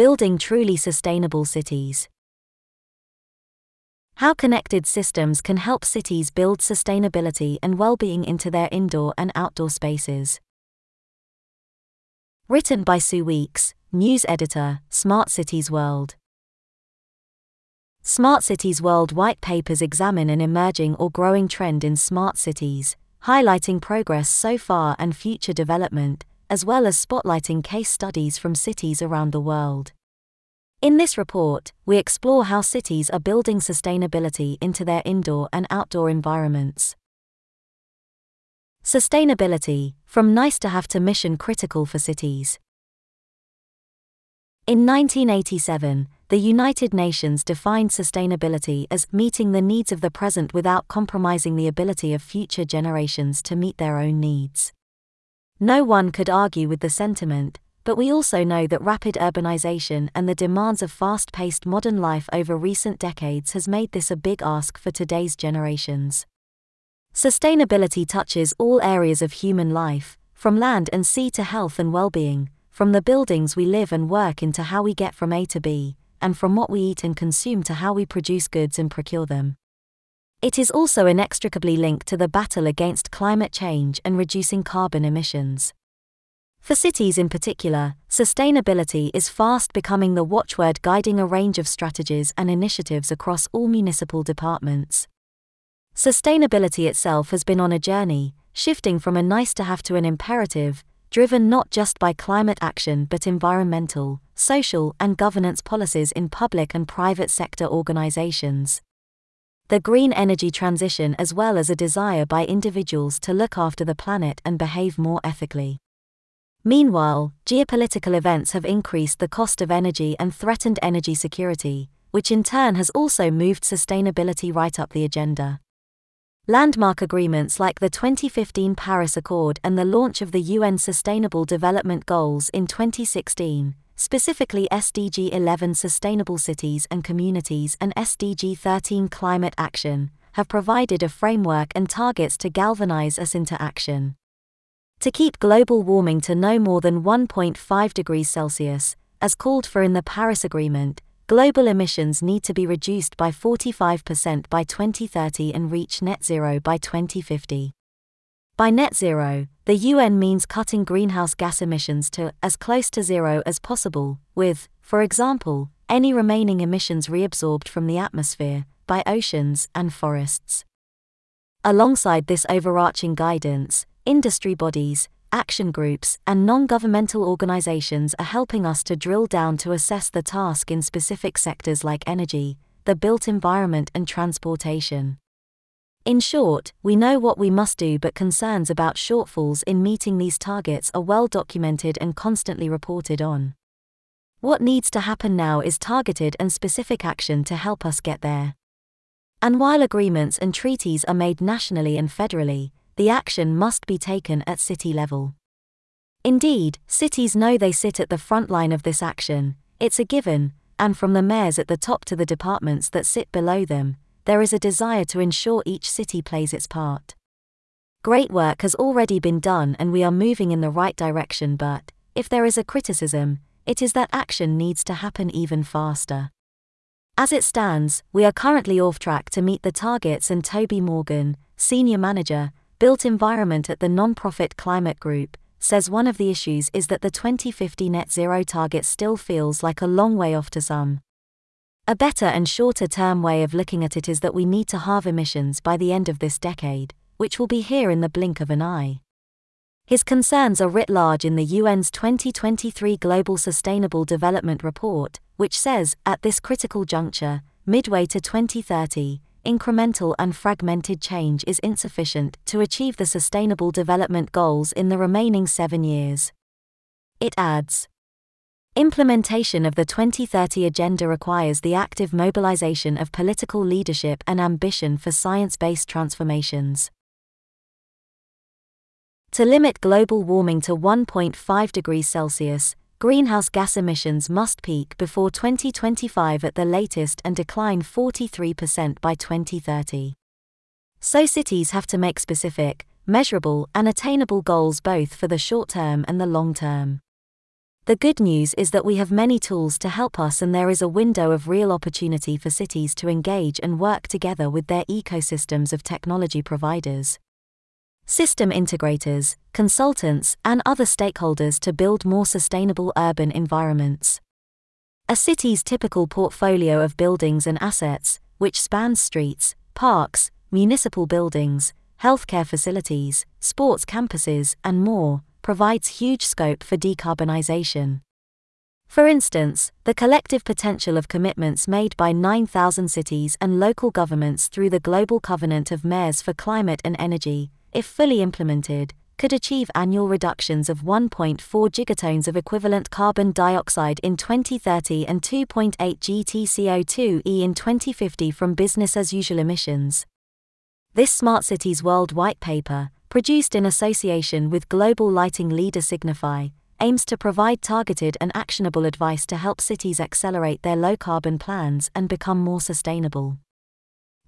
Building Truly Sustainable Cities. How connected systems can help cities build sustainability and well being into their indoor and outdoor spaces. Written by Sue Weekes, News Editor, Smart Cities World. Smart Cities World white papers examine an emerging or growing trend in smart cities, highlighting progress so far and future development, as well as spotlighting case studies from cities around the world. In this report, we explore how cities are building sustainability into their indoor and outdoor environments. Sustainability, from nice to have to mission critical for cities. In 1987, the United Nations defined sustainability as meeting the needs of the present without compromising the ability of future generations to meet their own needs. No one could argue with the sentiment, but we also know that rapid urbanization and the demands of fast paced modern life over recent decades has made this a big ask for today's generations. Sustainability touches all areas of human life, from land and sea to health and well being, from the buildings we live and work in to how we get from A to B, and from what we eat and consume to how we produce goods and procure them. It is also inextricably linked to the battle against climate change and reducing carbon emissions. For cities in particular, sustainability is fast becoming the watchword guiding a range of strategies and initiatives across all municipal departments. Sustainability itself has been on a journey, shifting from a nice to have to an imperative, driven not just by climate action but environmental, social, and governance policies in public and private sector organizations. The green energy transition, as well as a desire by individuals to look after the planet and behave more ethically. Meanwhile, geopolitical events have increased the cost of energy and threatened energy security, which in turn has also moved sustainability right up the agenda. Landmark agreements like the 2015 Paris Accord and the launch of the UN Sustainable Development Goals in 2016, specifically SDG 11 Sustainable Cities and Communities and SDG 13 Climate Action, have provided a framework and targets to galvanize us into action. To keep global warming to no more than 1.5 degrees Celsius, as called for in the Paris Agreement, global emissions need to be reduced by 45% by 2030 and reach net zero by 2050. By net zero, the UN means cutting greenhouse gas emissions to as close to zero as possible, with, for example, any remaining emissions reabsorbed from the atmosphere, by oceans and forests. Alongside this overarching guidance, industry bodies, action groups, and non governmental organizations are helping us to drill down to assess the task in specific sectors like energy, the built environment, and transportation. In short, we know what we must do, but concerns about shortfalls in meeting these targets are well documented and constantly reported on. What needs to happen now is targeted and specific action to help us get there. And while agreements and treaties are made nationally and federally, the action must be taken at city level. Indeed, cities know they sit at the front line of this action, it's a given, and from the mayors at the top to the departments that sit below them, there is a desire to ensure each city plays its part. Great work has already been done and we are moving in the right direction, but, if there is a criticism, it is that action needs to happen even faster. As it stands, we are currently off track to meet the targets, and Toby Morgan, Senior Manager, Built Environment at the non-profit Climate Group, says one of the issues is that the 2050 net zero target still feels like a long way off to some. A better and shorter term way of looking at it is that we need to halve emissions by the end of this decade, which will be here in the blink of an eye. His concerns are writ large in the UN's 2023 Global Sustainable Development Report, which says, at this critical juncture, midway to 2030, incremental and fragmented change is insufficient to achieve the Sustainable Development Goals in the remaining seven years. It adds Implementation of the 2030 Agenda requires the active mobilization of political leadership and ambition for science based transformations. To limit global warming to 1.5 degrees Celsius, greenhouse gas emissions must peak before 2025 at the latest and decline 43% by 2030. So cities have to make specific, measurable, and attainable goals both for the short term and the long term. The good news is that we have many tools to help us, and there is a window of real opportunity for cities to engage and work together with their ecosystems of technology providers, system integrators, consultants, and other stakeholders to build more sustainable urban environments. A city's typical portfolio of buildings and assets, which spans streets, parks, municipal buildings, healthcare facilities, sports campuses, and more, provides huge scope for decarbonisation. For instance, the collective potential of commitments made by 9,000 cities and local governments through the Global Covenant of Mayors for Climate and Energy, if fully implemented, could achieve annual reductions of 1.4 gigatons of equivalent carbon dioxide in 2030 and 2.8 GTCO2e in 2050 from business as usual emissions. This Smart Cities World White Paper, produced in association with global lighting leader Signify, aims to provide targeted and actionable advice to help cities accelerate their low carbon plans and become more sustainable.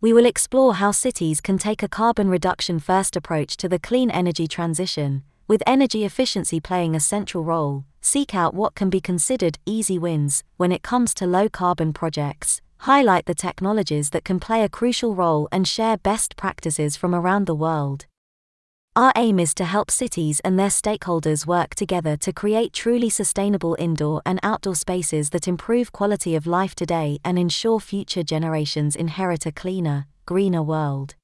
We will explore how cities can take a carbon reduction first approach to the clean energy transition, with energy efficiency playing a central role, seek out what can be considered easy wins when it comes to low carbon projects, highlight the technologies that can play a crucial role, and share best practices from around the world. Our aim is to help cities and their stakeholders work together to create truly sustainable indoor and outdoor spaces that improve quality of life today and ensure future generations inherit a cleaner, greener world.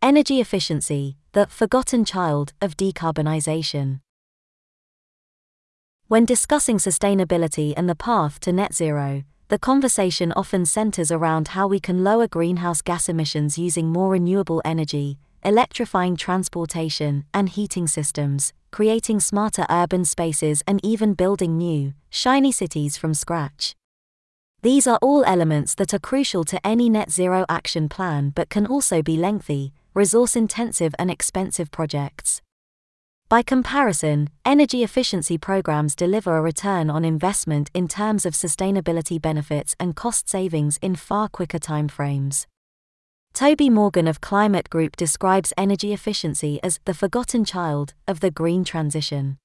Energy efficiency, the forgotten child of decarbonisation. When discussing sustainability and the path to net zero, the conversation often centers around how we can lower greenhouse gas emissions using more renewable energy, electrifying transportation and heating systems, creating smarter urban spaces, and even building new, shiny cities from scratch. These are all elements that are crucial to any net zero action plan but can also be lengthy, resource intensive, and expensive projects. By comparison, energy efficiency programs deliver a return on investment in terms of sustainability benefits and cost savings in far quicker timeframes. Toby Morgan of Climate Group describes energy efficiency as the forgotten child of the green transition.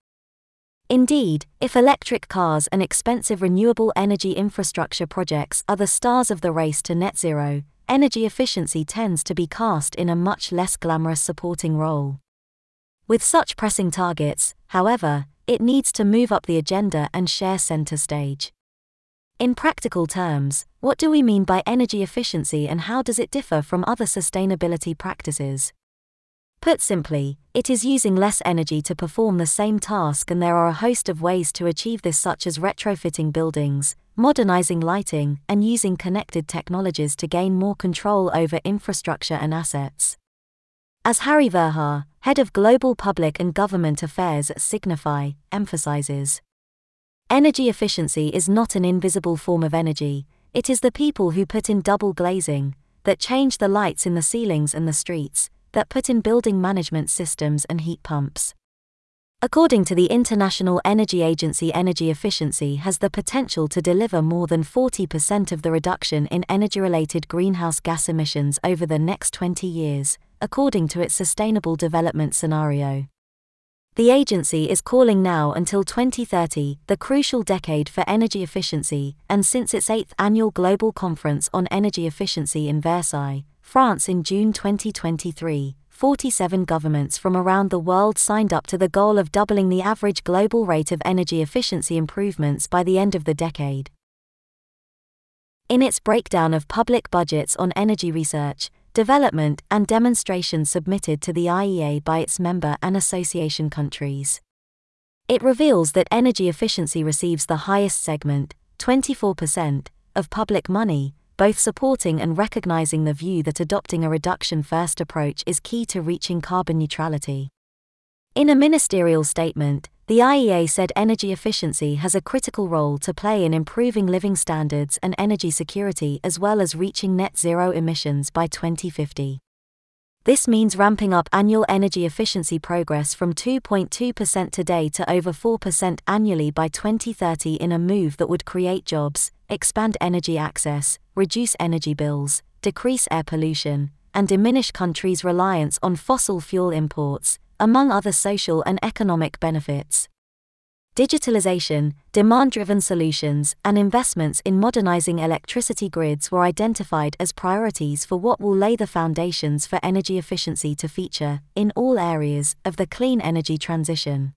Indeed, if electric cars and expensive renewable energy infrastructure projects are the stars of the race to net zero, energy efficiency tends to be cast in a much less glamorous supporting role. With such pressing targets, however, it needs to move up the agenda and share center stage. In practical terms, what do we mean by energy efficiency and how does it differ from other sustainability practices? Put simply, it is using less energy to perform the same task, and there are a host of ways to achieve this, such as retrofitting buildings, modernizing lighting, and using connected technologies to gain more control over infrastructure and assets. As Harry Verhaar, head of Global Public and Government Affairs at Signify, emphasizes. Energy efficiency is not an invisible form of energy, it is the people who put in double glazing, that change the lights in the ceilings and the streets, that put in building management systems and heat pumps. According to the International Energy Agency, energy efficiency has the potential to deliver more than 40% of the reduction in energy related greenhouse gas emissions over the next 20 years, according to its Sustainable Development Scenario. The agency is calling now until 2030 the crucial decade for energy efficiency, and since its eighth annual Global Conference on Energy Efficiency in Versailles, France in June 2023, 47 governments from around the world signed up to the goal of doubling the average global rate of energy efficiency improvements by the end of the decade. In its breakdown of public budgets on energy research, development, and demonstration submitted to the IEA by its member and association countries. It reveals that energy efficiency receives the highest segment, 24%, of public money, both supporting and recognizing the view that adopting a reduction first approach is key to reaching carbon neutrality. In a ministerial statement, the IEA said energy efficiency has a critical role to play in improving living standards and energy security as well as reaching net zero emissions by 2050. This means ramping up annual energy efficiency progress from 2.2% today to over 4% annually by 2030 in a move that would create jobs, expand energy access, reduce energy bills, decrease air pollution, and diminish countries' reliance on fossil fuel imports, among other social and economic benefits. Digitalization, demand driven solutions, and investments in modernizing electricity grids were identified as priorities for what will lay the foundations for energy efficiency to feature in all areas of the clean energy transition.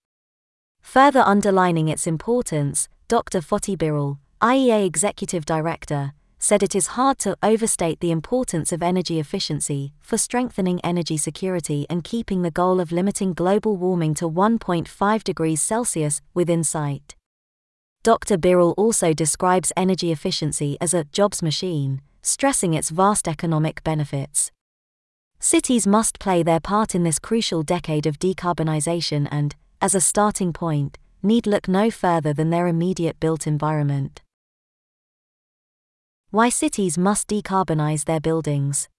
Further underlining its importance, Dr. Fatih Birol, IEA Executive Director, said it is hard to overstate the importance of energy efficiency for strengthening energy security and keeping the goal of limiting global warming to 1.5 degrees Celsius within sight. Dr. Birol also describes energy efficiency as a jobs machine, stressing its vast economic benefits. Cities must play their part in this crucial decade of decarbonization and, as a starting point, need look no further than their immediate built environment. Why cities must decarbonize their buildings.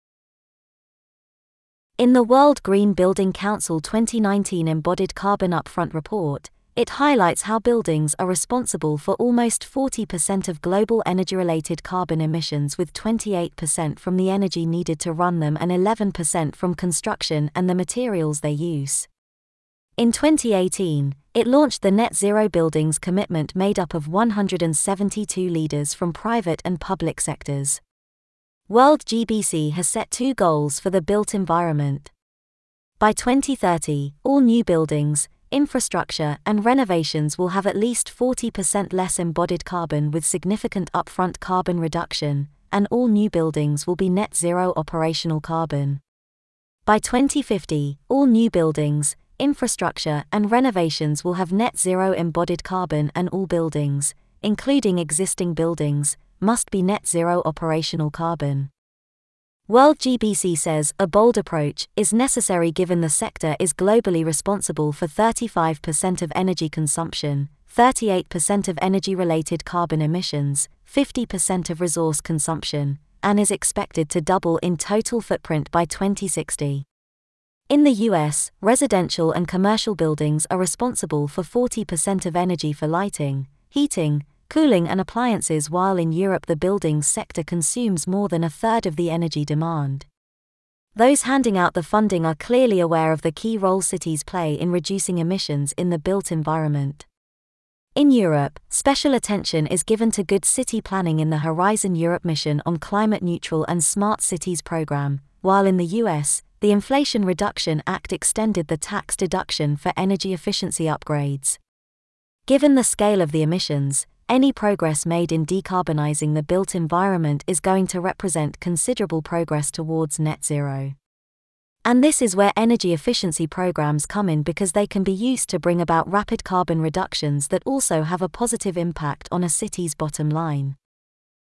In the World Green Building Council 2019 Embodied Carbon Upfront report, it highlights how buildings are responsible for almost 40% of global energy related carbon emissions, with 28% from the energy needed to run them and 11% from construction and the materials they use. In 2018, it launched the Net Zero Buildings commitment made up of 172 leaders from private and public sectors. World GBC has set two goals for the built environment. By 2030, all new buildings, infrastructure, and renovations will have at least 40% less embodied carbon with significant upfront carbon reduction, and all new buildings will be net zero operational carbon. By 2050, all new buildings, infrastructure, and renovations will have net zero embodied carbon, and all buildings, including existing buildings, must be net zero operational carbon. World GBC says a bold approach is necessary given the sector is globally responsible for 35% of energy consumption, 38% of energy related carbon emissions, 50% of resource consumption, and is expected to double in total footprint by 2060. In the US, residential and commercial buildings are responsible for 40% of energy for lighting, heating, cooling, and appliances, while in Europe the buildings sector consumes more than a third of the energy demand. Those handing out the funding are clearly aware of the key role cities play in reducing emissions in the built environment. In Europe, special attention is given to good city planning in the Horizon Europe mission on climate neutral and smart cities program, while in the US, the Inflation Reduction Act extended the tax deduction for energy efficiency upgrades. Given the scale of the emissions, any progress made in decarbonizing the built environment is going to represent considerable progress towards net zero. And this is where energy efficiency programs come in because they can be used to bring about rapid carbon reductions that also have a positive impact on a city's bottom line.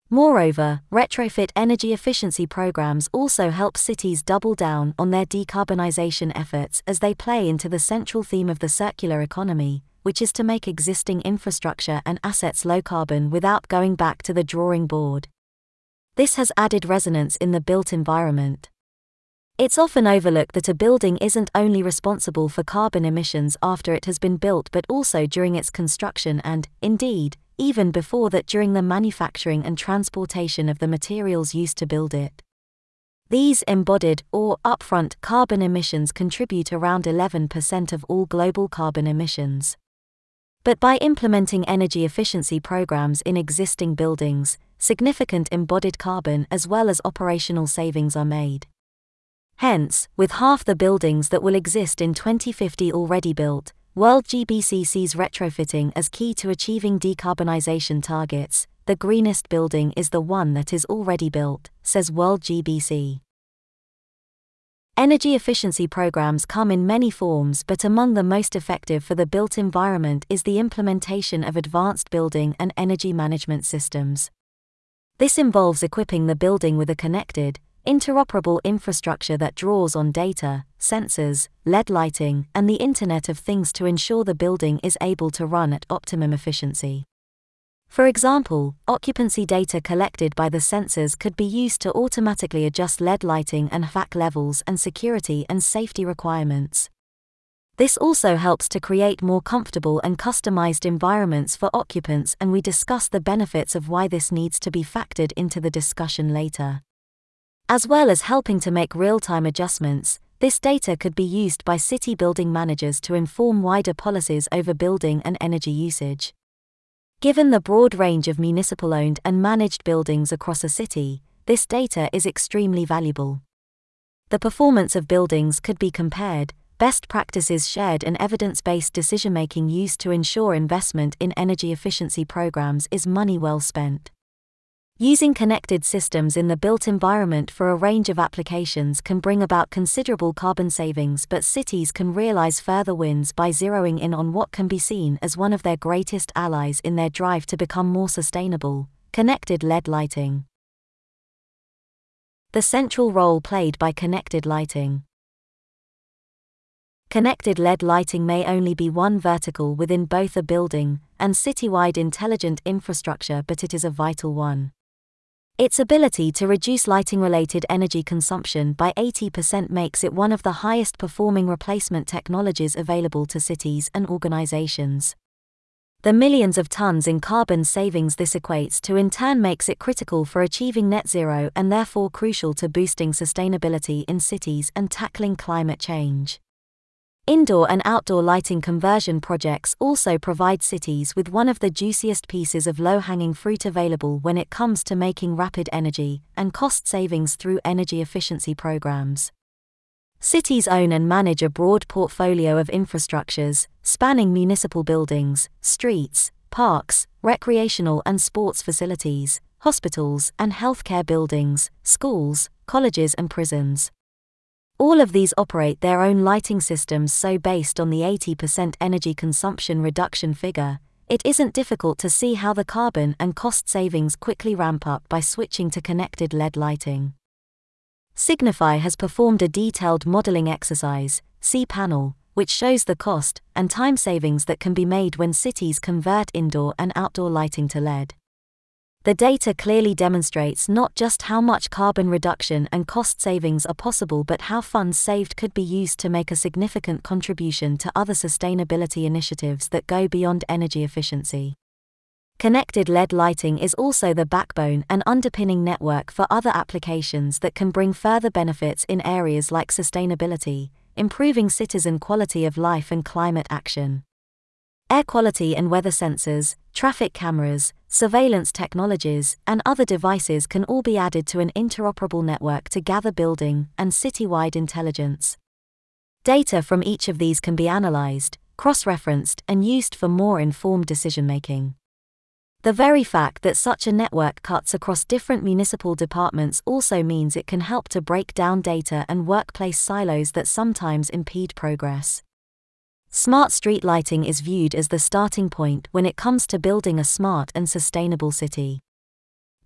Moreover, retrofit energy efficiency programs also help cities double down on their decarbonization efforts as they play into the central theme of the circular economy, which is to make existing infrastructure and assets low carbon without going back to the drawing board. This has added resonance in the built environment. It's often overlooked that a building isn't only responsible for carbon emissions after it has been built but also during its construction and, indeed, even before that during the manufacturing and transportation of the materials used to build it. These embodied or upfront carbon emissions contribute around 11% of all global carbon emissions. But by implementing energy efficiency programs in existing buildings, significant embodied carbon as well as operational savings are made. Hence, with half the buildings that will exist in 2050 already built, World GBC sees retrofitting as key to achieving decarbonisation targets. The greenest building is the one that is already built, says World GBC. Energy efficiency programs come in many forms, but among the most effective for the built environment is the implementation of advanced building and energy management systems. This involves equipping the building with a connected, interoperable infrastructure that draws on data, sensors, LED lighting, and the Internet of Things to ensure the building is able to run at optimum efficiency. For example, occupancy data collected by the sensors could be used to automatically adjust LED lighting and HVAC levels and security and safety requirements. This also helps to create more comfortable and customized environments for occupants, and we discuss the benefits of why this needs to be factored into the discussion later. As well as helping to make real time adjustments, this data could be used by city building managers to inform wider policies over building and energy usage. Given the broad range of municipal owned and managed buildings across a city, this data is extremely valuable. The performance of buildings could be compared, best practices shared, and evidence based decision making used to ensure investment in energy efficiency programs is money well spent. Using connected systems in the built environment for a range of applications can bring about considerable carbon savings, but cities can realize further wins by zeroing in on what can be seen as one of their greatest allies in their drive to become more sustainable connected LED lighting. The central role played by connected lighting. Connected LED lighting may only be one vertical within both a building and citywide intelligent infrastructure, but it is a vital one. Its ability to reduce lighting related energy consumption by 80% makes it one of the highest performing replacement technologies available to cities and organizations. The millions of tons in carbon savings this equates to in turn makes it critical for achieving net zero and therefore crucial to boosting sustainability in cities and tackling climate change. Indoor and outdoor lighting conversion projects also provide cities with one of the juiciest pieces of low hanging fruit available when it comes to making rapid energy and cost savings through energy efficiency programs. Cities own and manage a broad portfolio of infrastructures, spanning municipal buildings, streets, parks, recreational and sports facilities, hospitals and healthcare buildings, schools, colleges, and prisons. All of these operate their own lighting systems, so based on the 80% energy consumption reduction figure, it isn't difficult to see how the carbon and cost savings quickly ramp up by switching to connected LED lighting. Signify has performed a detailed modeling exercise, cPanel, which shows the cost and time savings that can be made when cities convert indoor and outdoor lighting to LED. The data clearly demonstrates not just how much carbon reduction and cost savings are possible, but how funds saved could be used to make a significant contribution to other sustainability initiatives that go beyond energy efficiency. Connected LED lighting is also the backbone and underpinning network for other applications that can bring further benefits in areas like sustainability, improving citizen quality of life, and climate action. Air quality and weather sensors, traffic cameras, surveillance technologies, and other devices can all be added to an interoperable network to gather building and citywide intelligence. Data from each of these can be analyzed, cross referenced, and used for more informed decision making. The very fact that such a network cuts across different municipal departments also means it can help to break down data and workplace silos that sometimes impede progress. Smart street lighting is viewed as the starting point when it comes to building a smart and sustainable city.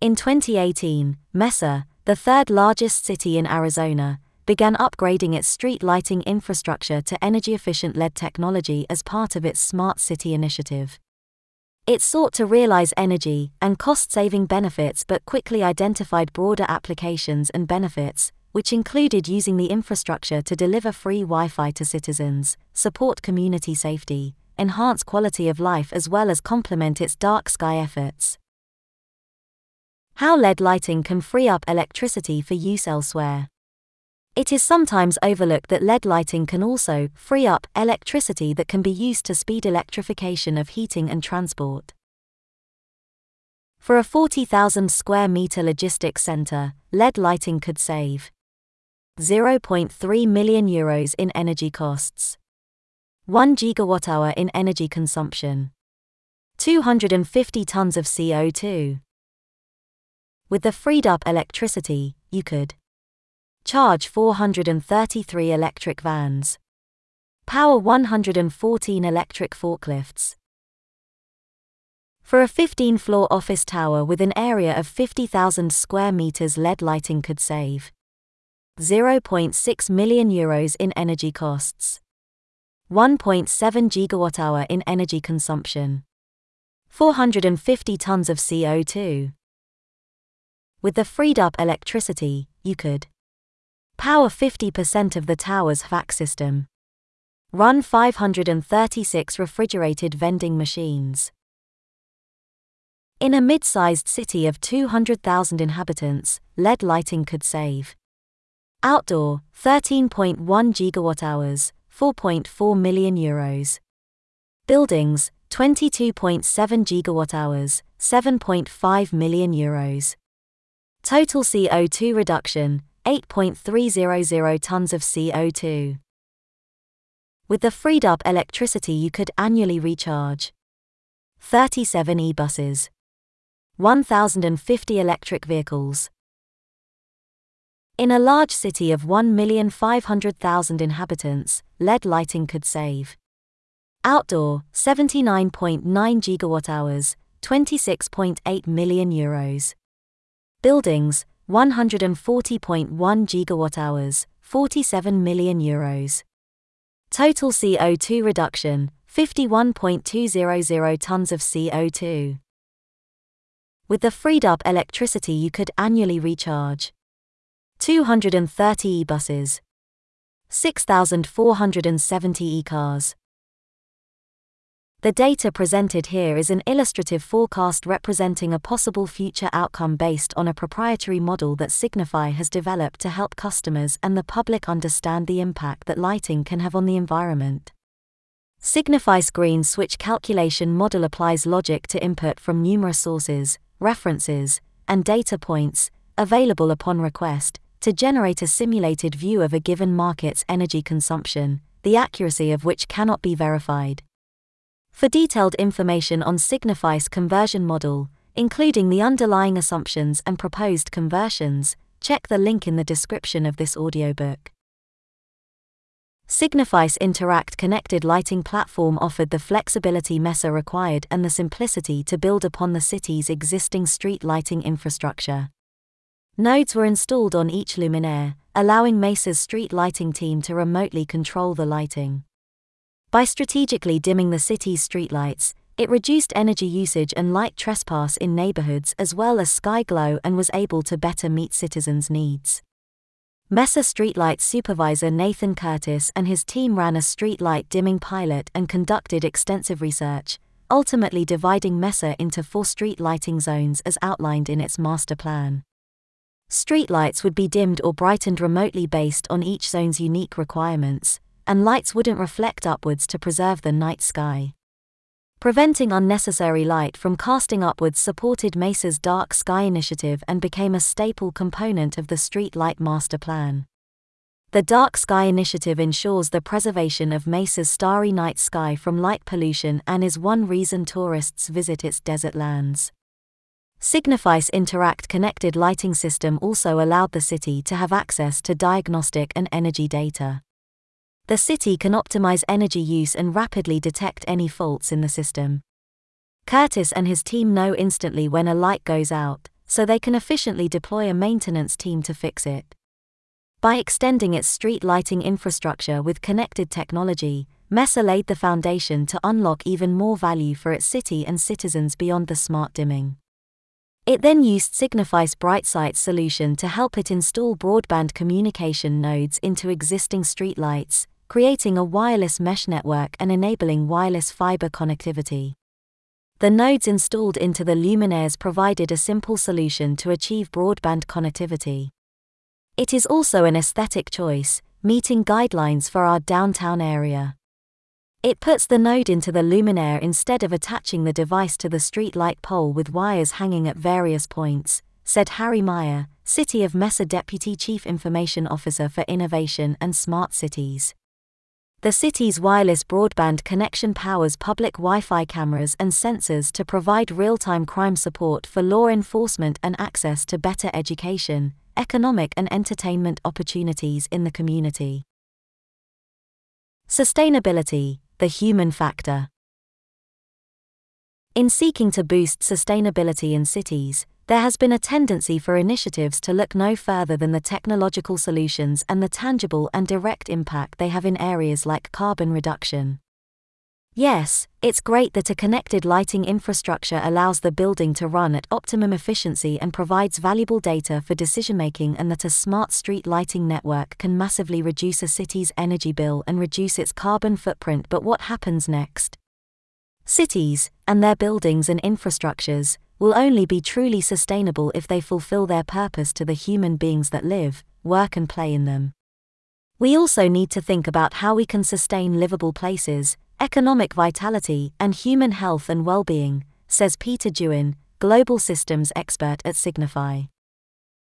In 2018, Mesa, the third largest city in Arizona, began upgrading its street lighting infrastructure to energy efficient LED technology as part of its Smart City initiative. It sought to realize energy and cost saving benefits but quickly identified broader applications and benefits, which included using the infrastructure to deliver free Wi Fi to citizens, support community safety, enhance quality of life, as well as complement its dark sky efforts. How LED lighting can free up electricity for use elsewhere. It is sometimes overlooked that LED lighting can also free up electricity that can be used to speed electrification of heating and transport. For a 40,000 square meter logistics center, LED lighting could save 0.3 million euros in energy costs. 1 gigawatt hour in energy consumption. 250 tons of CO2. With the freed up electricity, you could charge 433 electric vans, power 114 electric forklifts. For a 15 floor office tower with an area of 50,000 square meters, LED lighting could save 0.6 million euros in energy costs. 1.7 gigawatt hour in energy consumption. 450 tons of CO2. With the freed up electricity, you could power 50% of the tower's HVAC system. Run 536 refrigerated vending machines. In a mid sized city of 200,000 inhabitants, LED lighting could save Outdoor, 13.1 gigawatt hours, 4.4 million euros. Buildings, 22.7 gigawatt hours, 7.5 million euros. Total CO2 reduction, 8.300 tons of CO2. With the freed up electricity, you could annually recharge 37 e buses, 1,050 electric vehicles. In a large city of 1,500,000 inhabitants, LED lighting could save. Outdoor, 79.9 gigawatt hours, 26.8 million euros. Buildings, 140.1 gigawatt hours, 47 million euros. Total CO2 reduction, 51.200 tons of CO2. With the freed up electricity, you could annually recharge 230 e buses, 6,470 e cars. The data presented here is an illustrative forecast representing a possible future outcome based on a proprietary model that Signify has developed to help customers and the public understand the impact that lighting can have on the environment. Signify's green switch calculation model applies logic to input from numerous sources, references, and data points, available upon request, to generate a simulated view of a given market's energy consumption, the accuracy of which cannot be verified. For detailed information on Signify's conversion model, including the underlying assumptions and proposed conversions, check the link in the description of this audiobook. Signify's Interact connected lighting platform offered the flexibility Mesa required and the simplicity to build upon the city's existing street lighting infrastructure. Nodes were installed on each luminaire, allowing Mesa's street lighting team to remotely control the lighting. By strategically dimming the city's streetlights, it reduced energy usage and light trespass in neighborhoods as well as sky glow and was able to better meet citizens' needs. Mesa Streetlight supervisor Nathan Curtis and his team ran a streetlight dimming pilot and conducted extensive research, ultimately dividing Mesa into four street lighting zones as outlined in its master plan. Streetlights would be dimmed or brightened remotely based on each zone's unique requirements, and lights wouldn't reflect upwards to preserve the night sky. Preventing unnecessary light from casting upwards supported Mesa's Dark Sky initiative and became a staple component of the Street Light Master Plan. The Dark Sky Initiative ensures the preservation of Mesa's starry night sky from light pollution and is one reason tourists visit its desert lands. Signify's Interact connected lighting system also allowed the city to have access to diagnostic and energy data. The city can optimize energy use and rapidly detect any faults in the system. Curtis and his team know instantly when a light goes out, so they can efficiently deploy a maintenance team to fix it. By extending its street lighting infrastructure with connected technology, Mesa laid the foundation to unlock even more value for its city and citizens beyond the smart dimming. It then used Signify's BrightSites solution to help it install broadband communication nodes into existing streetlights, creating a wireless mesh network and enabling wireless fiber connectivity. The nodes installed into the luminaires provided a simple solution to achieve broadband connectivity. It is also an aesthetic choice, meeting guidelines for our downtown area. It puts the node into the luminaire instead of attaching the device to the street light pole with wires hanging at various points, said Harry Meyer, City of Mesa Deputy Chief Information Officer for Innovation and Smart Cities. The city's wireless broadband connection powers public Wi Fi cameras and sensors to provide real time crime support for law enforcement and access to better education, economic, and entertainment opportunities in the community. Sustainability the human factor. In seeking to boost sustainability in cities, there has been a tendency for initiatives to look no further than the technological solutions and the tangible and direct impact they have in areas like carbon reduction. Yes, it's great that a connected lighting infrastructure allows the building to run at optimum efficiency and provides valuable data for decision making, and that a smart street lighting network can massively reduce a city's energy bill and reduce its carbon footprint. But what happens next? Cities, and their buildings and infrastructures, will only be truly sustainable if they fulfill their purpose to the human beings that live, work, and play in them. We also need to think about how we can sustain livable places, economic vitality, and human health and well being, says Peter Dewin, global systems expert at Signify.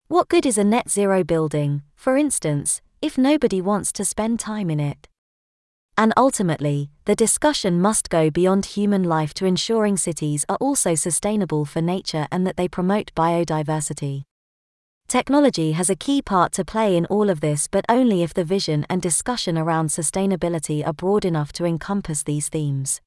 What good is a net zero building, for instance, if nobody wants to spend time in it? And ultimately, the discussion must go beyond human life to ensuring cities are also sustainable for nature and that they promote biodiversity. Technology has a key part to play in all of this, but only if the vision and discussion around sustainability are broad enough to encompass these themes.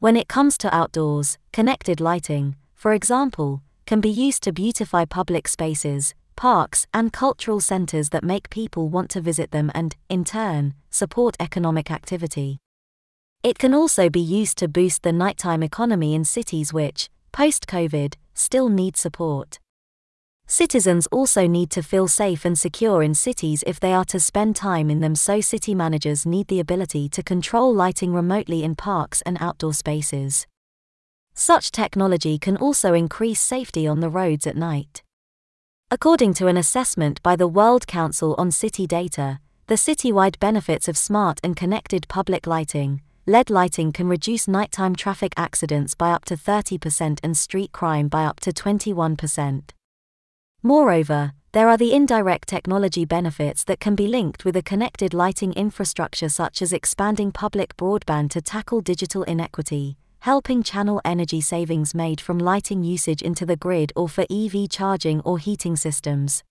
When it comes to outdoors, connected lighting, for example, can be used to beautify public spaces, parks, and cultural centers that make people want to visit them and, in turn, support economic activity. It can also be used to boost the nighttime economy in cities which, post COVID, still need support. Citizens also need to feel safe and secure in cities if they are to spend time in them, so city managers need the ability to control lighting remotely in parks and outdoor spaces. Such technology can also increase safety on the roads at night. According to an assessment by the World Council on City Data, the citywide benefits of smart and connected public lighting, LED lighting can reduce nighttime traffic accidents by up to 30% and street crime by up to 21%. Moreover, there are the indirect technology benefits that can be linked with a connected lighting infrastructure, such as expanding public broadband to tackle digital inequity, helping channel energy savings made from lighting usage into the grid or for EV charging or heating systems.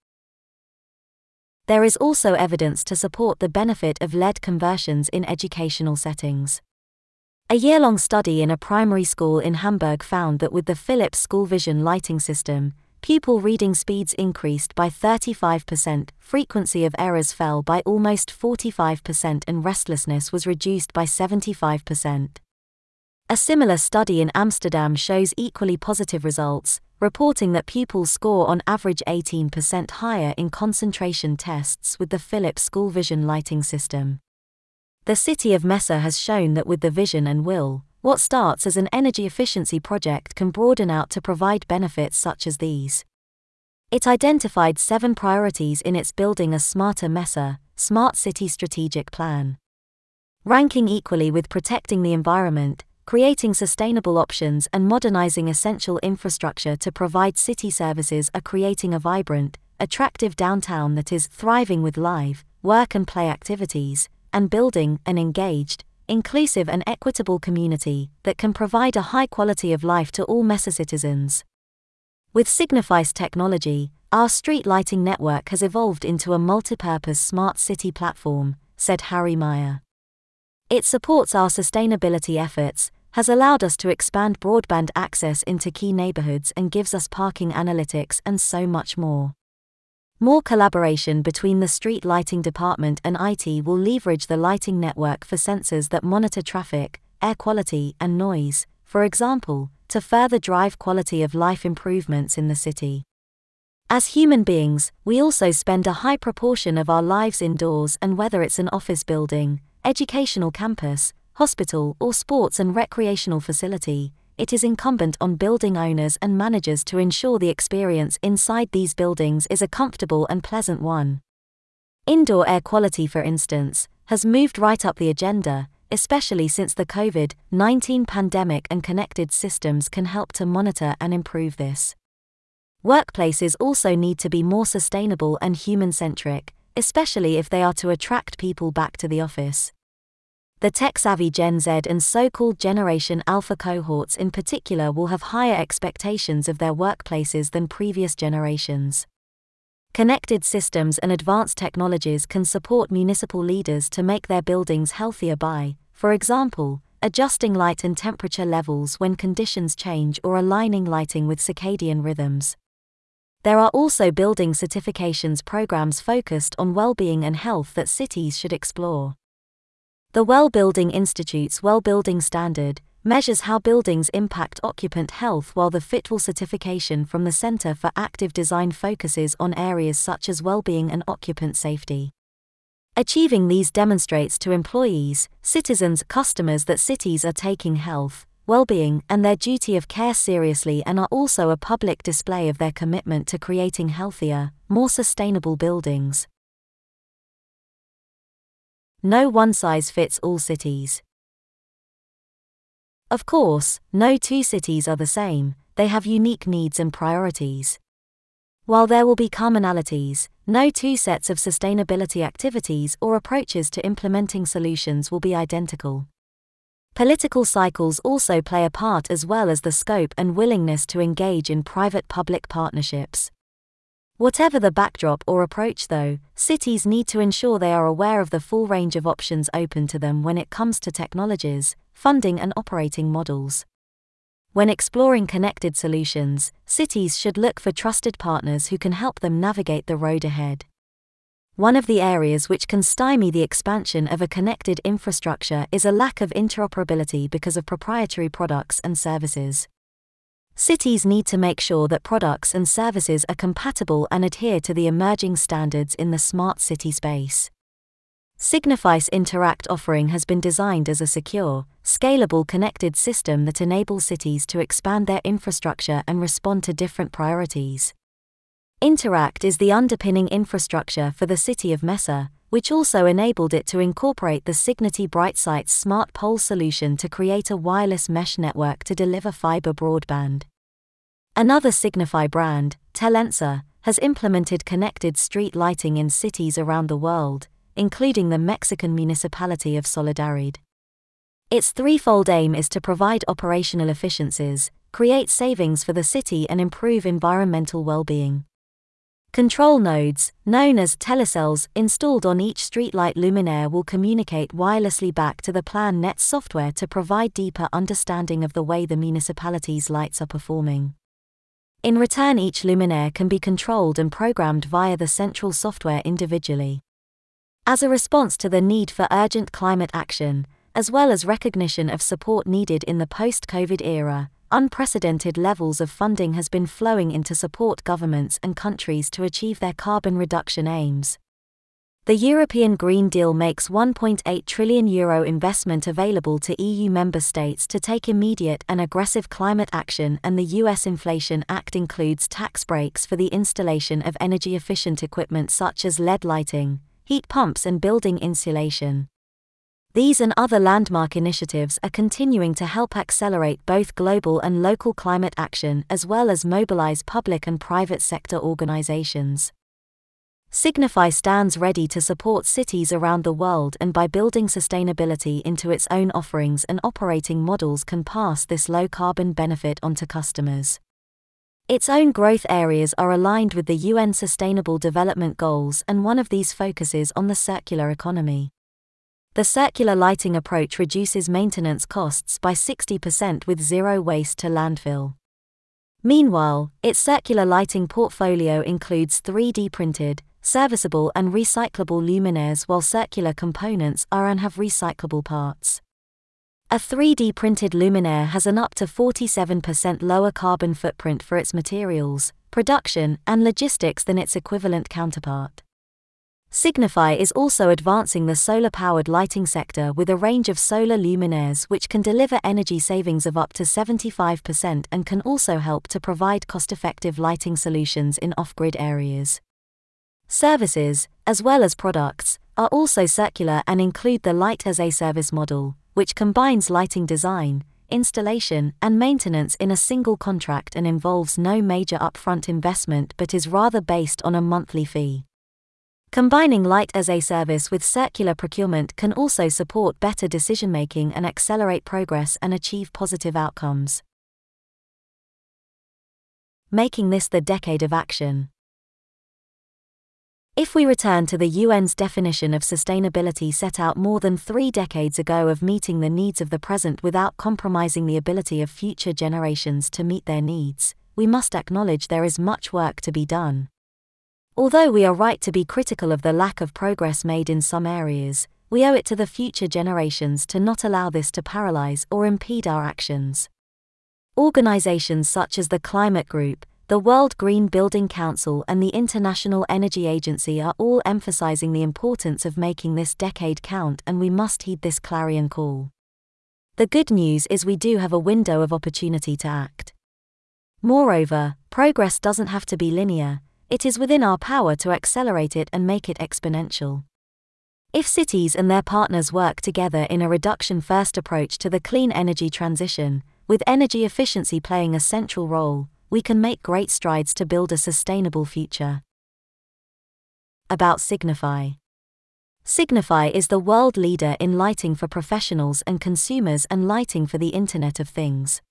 There is also evidence to support the benefit of LED conversions in educational settings. A year long study in a primary school in Hamburg found that with the Philips School Vision lighting system, pupil reading speeds increased by 35%, frequency of errors fell by almost 45%, and restlessness was reduced by 75%. A similar study in Amsterdam shows equally positive results, reporting that pupils score on average 18% higher in concentration tests with the Philips School Vision lighting system. The city of Mesa has shown that with the vision and will, what starts as an energy efficiency project can broaden out to provide benefits such as these. It identified seven priorities in its Building a Smarter MESA, Smart City Strategic Plan. Ranking equally with protecting the environment, creating sustainable options, and modernizing essential infrastructure to provide city services are creating a vibrant, attractive downtown that is thriving with live, work and play activities, and building an engaged, inclusive and equitable community that can provide a high quality of life to all Mesa citizens. With Signify's technology, our street lighting network has evolved into a multi-purpose smart city platform, said Harry Meyer. It supports our sustainability efforts, has allowed us to expand broadband access into key neighborhoods and gives us parking analytics and so much more. More collaboration between the street lighting department and IT will leverage the lighting network for sensors that monitor traffic, air quality, and noise, for example, to further drive quality of life improvements in the city. As human beings, we also spend a high proportion of our lives indoors, and whether it's an office building, educational campus, hospital, or sports and recreational facility, it is incumbent on building owners and managers to ensure the experience inside these buildings is a comfortable and pleasant one. Indoor air quality, for instance, has moved right up the agenda, especially since the COVID 19 pandemic, and connected systems can help to monitor and improve this. Workplaces also need to be more sustainable and human centric, especially if they are to attract people back to the office. The tech savvy Gen Z and so called Generation Alpha cohorts in particular will have higher expectations of their workplaces than previous generations. Connected systems and advanced technologies can support municipal leaders to make their buildings healthier by, for example, adjusting light and temperature levels when conditions change or aligning lighting with circadian rhythms. There are also building certifications programs focused on well-being and health that cities should explore. The Well Building Institute's Well Building Standard measures how buildings impact occupant health, while the Fitwel certification from the Center for Active Design focuses on areas such as well-being and occupant safety. Achieving these demonstrates to employees, citizens, customers that cities are taking health, well being, and their duty of care seriously and are also a public display of their commitment to creating healthier, more sustainable buildings. No one size fits all cities. Of course, no two cities are the same, they have unique needs and priorities. While there will be commonalities, no two sets of sustainability activities or approaches to implementing solutions will be identical. Political cycles also play a part as well as the scope and willingness to engage in private public partnerships. Whatever the backdrop or approach, though, cities need to ensure they are aware of the full range of options open to them when it comes to technologies, funding, and operating models. When exploring connected solutions, cities should look for trusted partners who can help them navigate the road ahead. One of the areas which can stymie the expansion of a connected infrastructure is a lack of interoperability because of proprietary products and services. Cities need to make sure that products and services are compatible and adhere to the emerging standards in the smart city space. Signify's Interact offering has been designed as a secure, scalable connected system that enables cities to expand their infrastructure and respond to different priorities. Interact is the underpinning infrastructure for the city of Mesa, which also enabled it to incorporate the Signify BrightSites smart pole solution to create a wireless mesh network to deliver fiber broadband. Another Signify brand, Telensa, has implemented connected street lighting in cities around the world, including the Mexican municipality of Solidaridad. Its threefold aim is to provide operational efficiencies, create savings for the city, and improve environmental well being. Control nodes, known as telecells, installed on each streetlight luminaire will communicate wirelessly back to the PLANet software to provide deeper understanding of the way the municipality's lights are performing. In return, each luminaire can be controlled and programmed via the central software individually. As a response to the need for urgent climate action, as well as recognition of support needed in the post COVID era, unprecedented levels of funding has been flowing in to support governments and countries to achieve their carbon reduction aims. The European Green Deal makes 1.8 trillion euro investment available to EU member states to take immediate and aggressive climate action and the US Inflation Act includes tax breaks for the installation of energy efficient equipment such as LED lighting, heat pumps and building insulation. These and other landmark initiatives are continuing to help accelerate both global and local climate action as well as mobilize public and private sector organizations. Signify stands ready to support cities around the world and by building sustainability into its own offerings and operating models can pass this low carbon benefit on to customers. Its own growth areas are aligned with the UN Sustainable Development Goals and one of these focuses on the circular economy. The circular lighting approach reduces maintenance costs by 60% with zero waste to landfill. Meanwhile, its circular lighting portfolio includes 3D printed, serviceable, and recyclable luminaires, while circular components are and have recyclable parts. A 3D printed luminaire has an up to 47% lower carbon footprint for its materials, production, and logistics than its equivalent counterpart. Signify is also advancing the solar powered lighting sector with a range of solar luminaires which can deliver energy savings of up to 75% and can also help to provide cost effective lighting solutions in off grid areas. Services, as well as products, are also circular and include the Light as a Service model, which combines lighting design, installation, and maintenance in a single contract and involves no major upfront investment but is rather based on a monthly fee. Combining light as a service with circular procurement can also support better decision making and accelerate progress and achieve positive outcomes. Making this the decade of action. If we return to the UN's definition of sustainability set out more than three decades ago of meeting the needs of the present without compromising the ability of future generations to meet their needs, we must acknowledge there is much work to be done. Although we are right to be critical of the lack of progress made in some areas, we owe it to the future generations to not allow this to paralyze or impede our actions. Organizations such as the Climate Group, the World Green Building Council, and the International Energy Agency are all emphasizing the importance of making this decade count, and we must heed this clarion call. The good news is we do have a window of opportunity to act. Moreover, progress doesn't have to be linear, it is within our power to accelerate it and make it exponential. If cities and their partners work together in a reduction first approach to the clean energy transition, with energy efficiency playing a central role, we can make great strides to build a sustainable future. About Signify Signify is the world leader in lighting for professionals and consumers and lighting for the Internet of Things.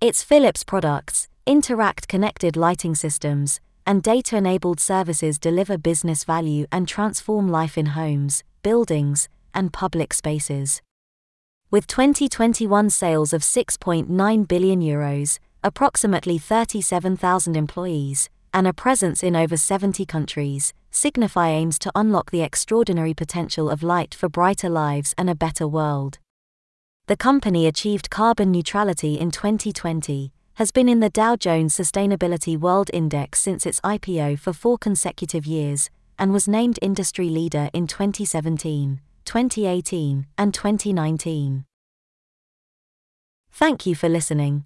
Its Philips products, Interact connected lighting systems, and data enabled services deliver business value and transform life in homes, buildings, and public spaces. With 2021 sales of 6.9 billion euros, approximately 37,000 employees, and a presence in over 70 countries, Signify aims to unlock the extraordinary potential of light for brighter lives and a better world. The company achieved carbon neutrality in 2020, has been in the Dow Jones Sustainability World Index since its IPO for four consecutive years, and was named industry leader in 2017, 2018, and 2019. Thank you for listening.